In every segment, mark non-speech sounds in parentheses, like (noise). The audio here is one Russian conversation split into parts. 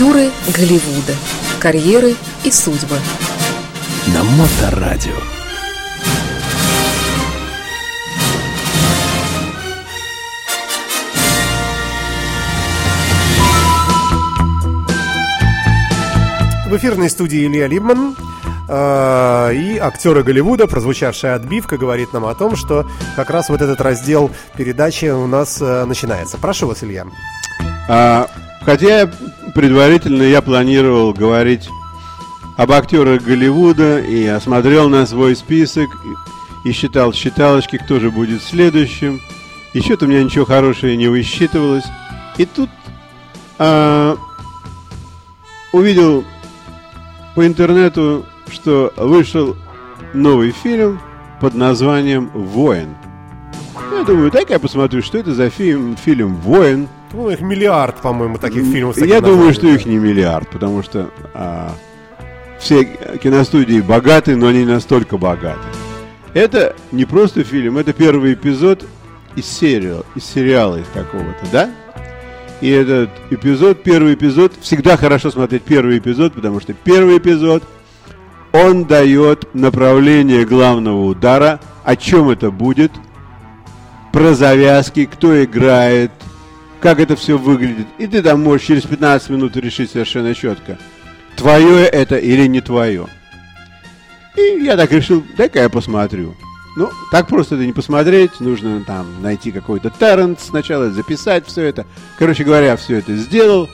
Актеры Голливуда. Карьеры и судьбы. На Моторадио. В эфирной студии Илья Либман. э, И актеры Голливуда, прозвучавшая отбивка, говорит нам о том, что как раз вот этот раздел передачи у нас э, начинается. Прошу вас, Илья. А, хотя предварительно я планировал говорить об актерах Голливуда и осмотрел на свой список и, считал считалочки, кто же будет следующим. Что-то у меня ничего хорошего не высчитывалось. И тут а, увидел по интернету, что вышел новый фильм под названием «Воин». Я думаю, дай-ка я посмотрю, что это за фильм, фильм «Воин». Ну, их миллиард, по-моему, таких фильмов. Я думаю, что их не миллиард, потому что а, все киностудии богаты, но они не настолько богаты. Это не просто фильм, это первый эпизод из сериала, из сериала из какого-то, да? И этот эпизод, первый эпизод, всегда хорошо смотреть первый эпизод, потому что первый эпизод, он дает направление главного удара, о чем это будет, про завязки, кто играет, как это все выглядит. И ты там можешь через 15 минут решить совершенно четко, твое это или не твое. И я так решил, дай-ка я посмотрю. Ну, так просто это не посмотреть, нужно там найти какой-то торрент сначала, записать все это. Короче говоря, все это сделал,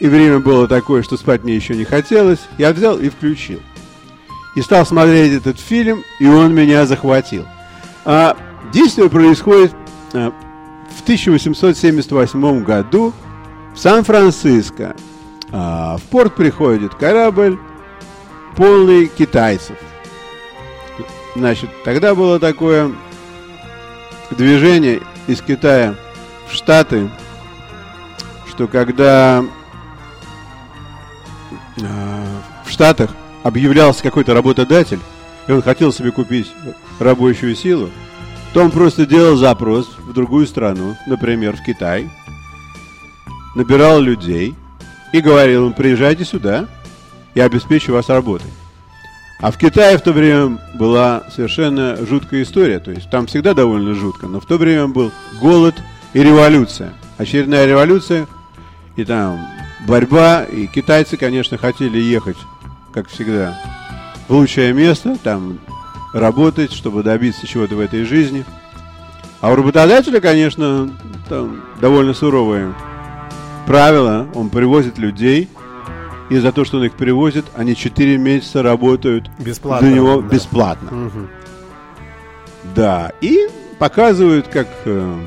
и время было такое, что спать мне еще не хотелось. Я взял и включил. И стал смотреть этот фильм, и он меня захватил. А действие происходит а, в 1878 году в Сан-Франциско. А, в порт приходит корабль, полный китайцев. Значит, тогда было такое движение из Китая в Штаты, что когда э, в Штатах объявлялся какой-то работодатель, и он хотел себе купить рабочую силу, то он просто делал запрос в другую страну, например, в Китай, набирал людей и говорил им, приезжайте сюда, я обеспечу вас работой. А в Китае в то время была совершенно жуткая история. То есть там всегда довольно жутко, но в то время был голод и революция. Очередная революция, и там борьба, и китайцы, конечно, хотели ехать, как всегда, в лучшее место, там работать, чтобы добиться чего-то в этой жизни. А у работодателя, конечно, там довольно суровые правила. Он привозит людей, и за то, что он их привозит, они 4 месяца работают Бесплатно, для него да. бесплатно. Мгм. Да, и показывают, как э,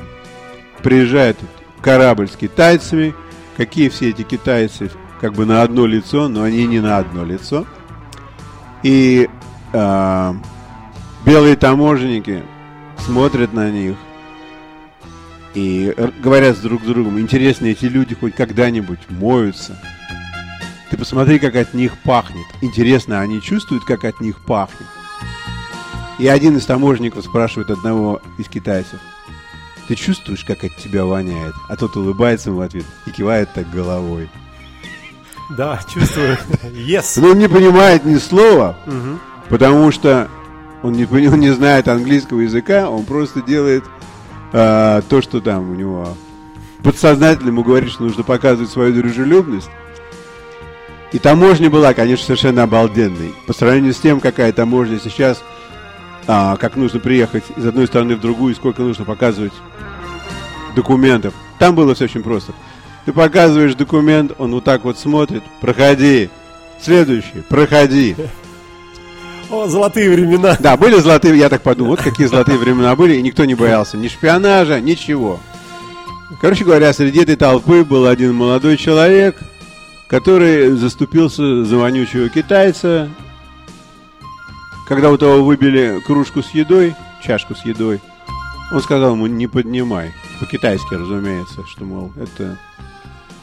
приезжает корабль с китайцами, какие все эти китайцы как бы на одно лицо, но они не на одно лицо. И э, белые таможенники смотрят на них и говорят друг с другом, интересно, эти люди хоть когда-нибудь моются. Ты посмотри, как от них пахнет. Интересно, они чувствуют, как от них пахнет. И один из таможенников спрашивает одного из китайцев. Ты чувствуешь, как от тебя воняет? А тот улыбается ему в ответ и кивает так головой. Да, чувствую. (laughs) Yes. Но он не понимает ни слова, потому что он не, он не знает английского языка, он просто делает а, то, что там у него подсознательно ему говорит, что нужно показывать свою дружелюбность. И таможня была, конечно, совершенно обалденной. По сравнению с тем, какая таможня сейчас, а, как нужно приехать из одной страны в другую, и сколько нужно показывать документов. Там было все очень просто. Ты показываешь документ, он вот так вот смотрит, проходи. Следующий, проходи. Золотые времена. Да, были золотые, я так подумал, вот какие золотые времена были, и никто не боялся ни шпионажа, ничего. Короче говоря, среди этой толпы был один молодой человек, который заступился за вонючего китайца. Когда у того выбили кружку с едой, чашку с едой, он сказал ему, не поднимай. По-китайски, разумеется, что, мол, это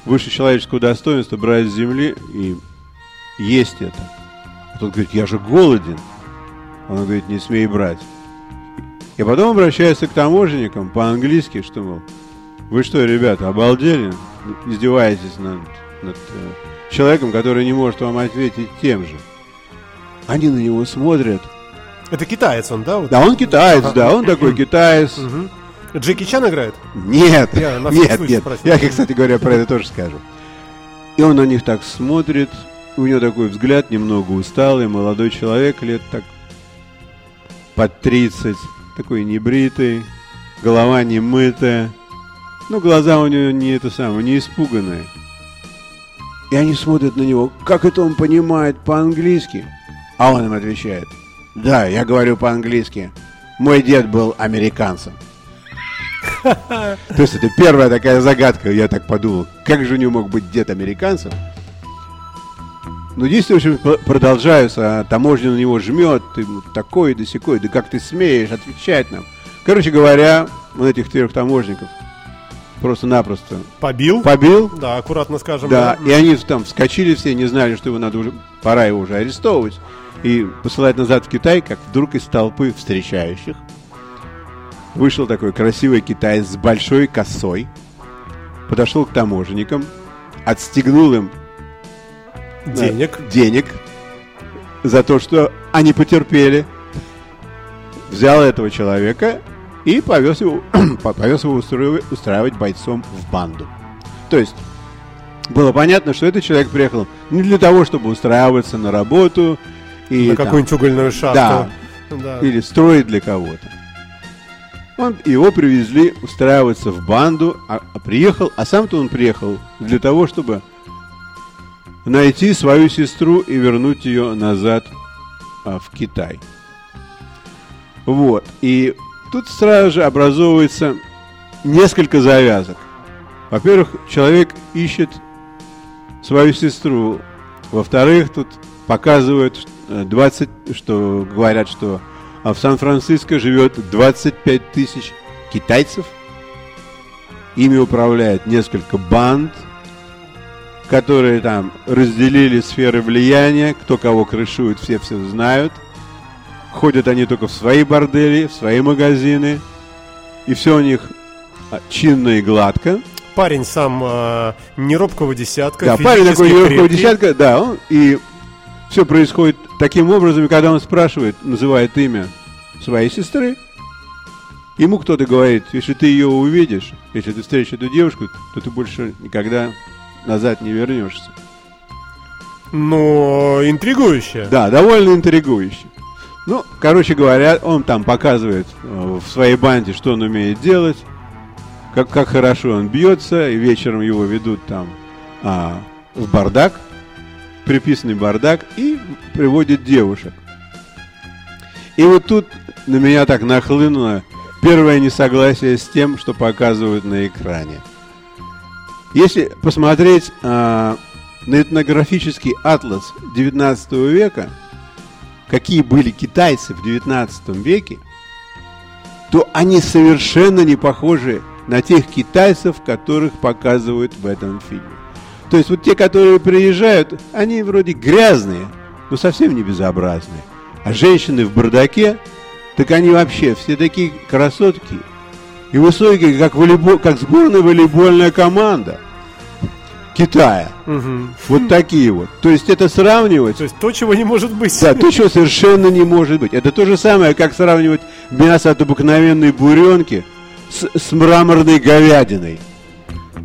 выше человеческого достоинства брать с земли и есть это. А тот говорит, я же голоден. Он говорит, не смей брать. И потом обращается к таможенникам по-английски, что, мол, вы что, ребята, обалдели? Издеваетесь над над э, человеком, который не может вам ответить тем же. Они на него смотрят. Это китаец он, да? Вот? Да, он китаец, Ага. да, он такой китаец. Джеки Чан играет? Нет, Я нет, нет. спросил. Я, кстати говоря, про это тоже скажу. И он на них так смотрит. У него такой взгляд немного усталый, молодой человек, лет так под 30, такой небритый, голова не мытая. Ну, глаза у него не это самое, не испуганные. И они смотрят на него, как это он понимает по-английски. А он им отвечает, да, я говорю по-английски. Мой дед был американцем. (laughs) То есть это первая такая загадка, я так подумал. Как же у него мог быть дед американцем? Ну, действие, в общем, продолжаются, а таможня на него жмет, ты такой да сякой, да как ты смеешь отвечать нам? Короче говоря, он этих трех таможников просто-напросто Побил? побил, Да, аккуратно скажем. да, и они там вскочили все, не знали, что его надо уже, пора его уже арестовывать и посылать назад в Китай, как вдруг из толпы встречающих вышел такой красивый китаец с большой косой, подошел к таможенникам, отстегнул им Денег. денег за то, что они потерпели, взял этого человека и повез его, (clears throat) повез его устроив- устраивать бойцом в банду. То есть было понятно, что этот человек приехал не для того, чтобы устраиваться на работу и На какую-нибудь угольную шахту. Да. или строить для кого-то. Он, его привезли устраиваться в банду, а, а приехал, а сам-то он приехал для того, чтобы найти свою сестру и вернуть ее назад а, в Китай. Вот. И тут сразу же образовывается несколько завязок. Во-первых, человек ищет свою сестру. Во-вторых, тут показывают э, 20, что говорят, что а, в Сан-Франциско живет 25 тысяч китайцев. Ими управляет несколько банд, которые там разделили сферы влияния, кто кого крышует, все все знают. Ходят они только в свои бордели, в свои магазины, и все у них а, чинно и гладко. Парень сам э, не робкого десятка. Да, парень такой легкого крепкий. десятка, да, он, и все происходит таким образом, и когда он спрашивает, называет имя своей сестры, ему кто-то говорит, если ты ее увидишь, если ты встретишь эту девушку, то ты больше никогда назад не вернешься. Но интригующе. Да, довольно интригующе. Ну, короче говоря, он там показывает э, в своей банде, что он умеет делать, как, как хорошо он бьется, и вечером его ведут там а, в бардак, приписанный бардак, и приводят девушек. И вот тут на меня так нахлынуло первое несогласие с тем, что показывают на экране. Если посмотреть а, на этнографический атлас 19 века, какие были китайцы в 19 веке, то они совершенно не похожи на тех китайцев, которых показывают в этом фильме. То есть вот те, которые приезжают, они вроде грязные, но совсем не безобразные. А женщины в бардаке, так они вообще все такие красотки и высокие, как, волейбол, как сборная волейбольная команда Китая. Мгм. Вот такие вот. То есть это сравнивать То есть то, чего не может быть. да, то, чего совершенно не может быть. Это то же самое, как сравнивать мясо от обыкновенной буренки с, с мраморной говядиной.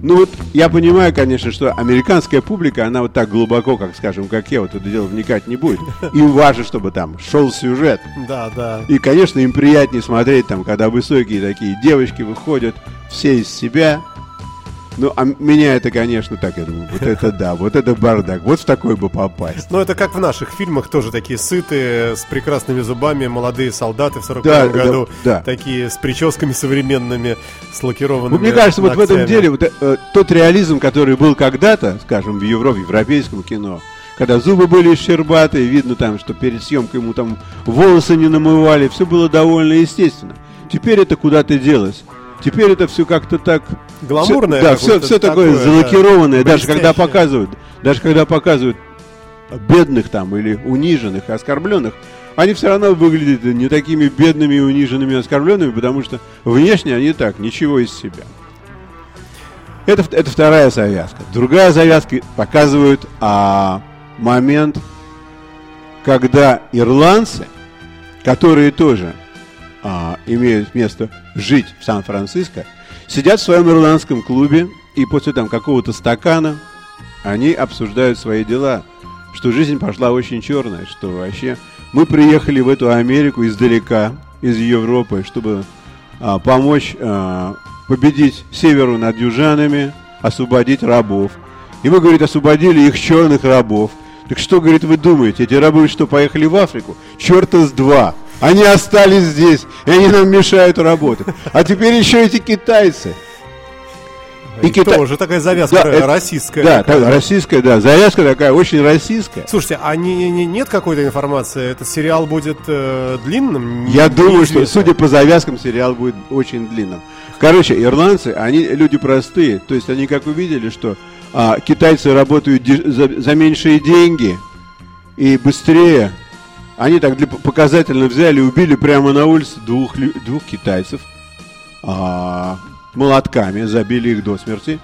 Ну вот, я понимаю, конечно, что американская публика, она вот так глубоко, как, скажем, как я, вот это дело вникать не будет. Им важно, чтобы там шел сюжет. Да, да. И, конечно, им приятнее смотреть, там, когда высокие такие девочки выходят, все из себя. Ну, а меня это, конечно, так, я думаю, вот это да, вот это бардак, вот в такой бы попасть. Но это как в наших фильмах, тоже такие сытые, с прекрасными зубами, молодые солдаты в 40 Да, да, году, да. такие с прическами современными, с лакированными Вот мне кажется, вот в этом ногтями. деле вот, э, тот реализм, который был когда-то, скажем, в Европе, в европейском кино, когда зубы были щербатые, видно там, что перед съемкой ему там волосы не намывали, все было довольно естественно. Теперь это куда-то делось. Теперь это все как-то так... Гламурное да, все, все такое, такое, залакированное. да, даже когда показывают, даже когда показывают бедных там или униженных, оскорбленных, они все равно выглядят не такими бедными, униженными, оскорбленными, потому что внешне они так, ничего из себя. Это, это вторая завязка. Другая завязка показывает а, момент, когда ирландцы, которые тоже а, имеют место жить в Сан-Франциско, сидят в своем ирландском клубе и после там какого-то стакана они обсуждают свои дела, что жизнь пошла очень черная, что вообще мы приехали в эту Америку издалека, из Европы, чтобы а, помочь а, победить северу над южанами, освободить рабов. И мы, говорит, освободили их черных рабов. Так что, говорит, вы думаете, эти рабы что, поехали в Африку? Черта с два. Они остались здесь, и они нам мешают работать. А теперь еще эти китайцы. И, и Кита... тоже такая завязка да, это, российская. Да, такая, российская, да, завязка такая очень российская. Слушайте, а не, не, нет какой-то информации? Этот сериал будет э, длинным? Я думаю, что, судя по завязкам, сериал будет очень длинным. Короче, ирландцы, они люди простые. То есть они как увидели, что а, китайцы работают за, за меньшие деньги и быстрее. Они так для показательно взяли и убили прямо на улице двух, двух китайцев. А, молотками, забили их до смерти.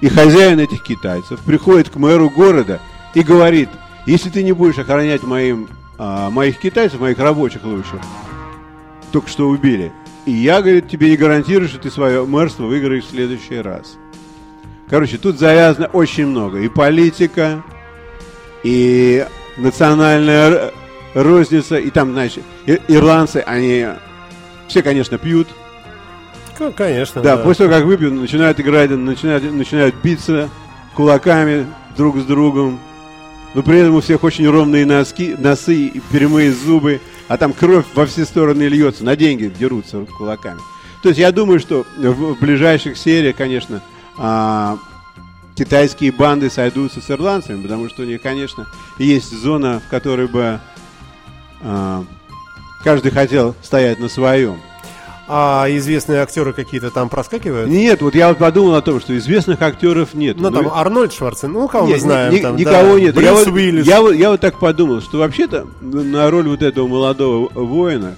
И хозяин этих китайцев приходит к мэру города и говорит, если ты не будешь охранять моим, а, моих китайцев, моих рабочих лучше, только что убили, и я, говорит, тебе не гарантирую, что ты свое мэрство выиграешь в следующий раз. Короче, тут завязано очень много. И политика, и национальная розница, и там, значит, ирландцы, они все, конечно, пьют, Конечно. Да, да, после того, как выпьют, начинают играть, начинают, начинают биться кулаками друг с другом. Но при этом у всех очень ровные носки, носы и прямые зубы, а там кровь во все стороны льется, на деньги дерутся кулаками. То есть я думаю, что в ближайших сериях, конечно, а, китайские банды сойдутся с ирландцами, потому что у них, конечно, есть зона, в которой бы каждый хотел стоять на своем. А известные актеры какие-то там проскакивают? Нет, вот я вот подумал о том, что известных актеров нет. Ну, там Арнольд Шварценеггер, ну, кого нет, мы знаем. Ни, там, никого да. нет. Брюс я, вот, Уиллис. Я, я вот так подумал, что вообще-то на роль вот этого молодого воина,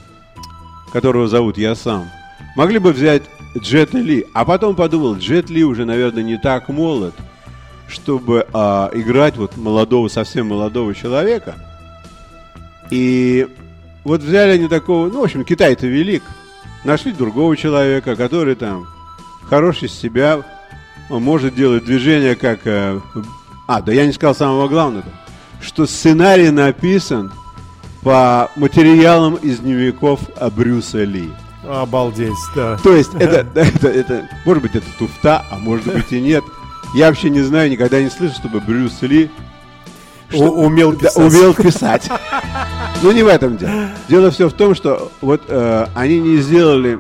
которого зовут я сам, могли бы взять Джет Ли. А потом подумал, Джет Ли уже, наверное, не так молод, чтобы а, играть вот молодого, совсем молодого человека. И вот взяли они такого, ну, в общем, Китай-то велик – нашли другого человека, который там хороший из себя, он может делать движения как... Э, а, да я не сказал самого главного, что сценарий написан по материалам из дневников Брюса Ли. Обалдеть, да. То есть это, (laughs) это, это, может быть, это туфта, а может быть и нет. Я вообще не знаю, никогда не слышал, чтобы Брюс Ли умел (laughs) писать. Умел писать. Ну, не в этом дело. Дело все в том, что вот э, они не сделали,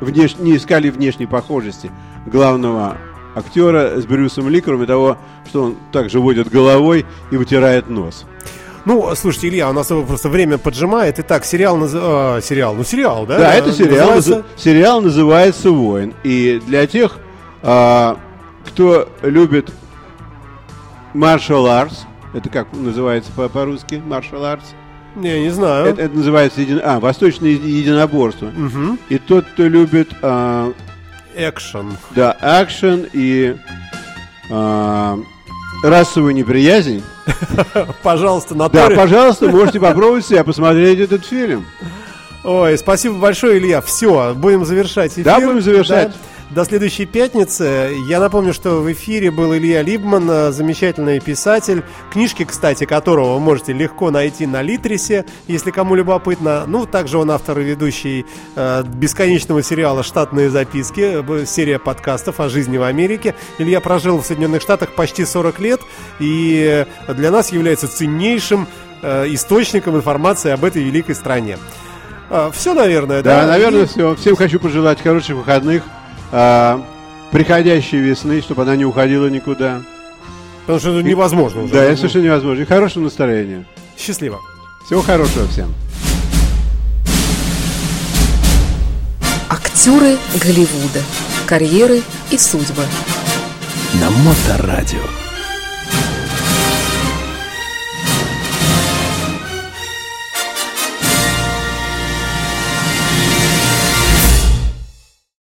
внеш... не искали внешней похожести главного актера с Брюсом Ли, кроме того, что он также водит головой и вытирает нос. Ну, слушайте, Илья, у нас просто время поджимает. Итак, сериал, наз... а, сериал, ну сериал, да? Да, это сериал. Называется... Сериал называется «Воин». И для тех, а, кто любит martial arts, это как называется по-русски? Martial arts? Не, не знаю. Это, это называется един... а, восточное единоборство. Угу. И тот, кто любит... А... Экшен. Да, экшен и а... расовую неприязнь. (laughs) Пожалуйста, на Да, пожалуйста, (laughs) можете попробовать себя посмотреть этот фильм. Ой, спасибо большое, Илья. Все, будем завершать эфир. Да, будем завершать. Да? До следующей пятницы. Я напомню, что в эфире был Илья Либман, э, замечательный писатель, книжки, кстати, которого вы можете легко найти на Литресе, если кому любопытно. Ну, также он автор и ведущий э, бесконечного сериала «Штатные записки», э, серия подкастов о жизни в Америке. Илья прожил в Соединенных Штатах почти 40 лет и для нас является ценнейшим э, источником информации об этой великой стране. Э, все, наверное, да? Да, наверное, и... все. Всем хочу пожелать хороших выходных а, приходящей весны, чтобы она не уходила никуда. Потому что это невозможно уже. Да, это совершенно невозможно. И хорошего настроения. Счастливо. Всего хорошего всем. Актеры Голливуда. Карьеры и судьбы. На Моторадио.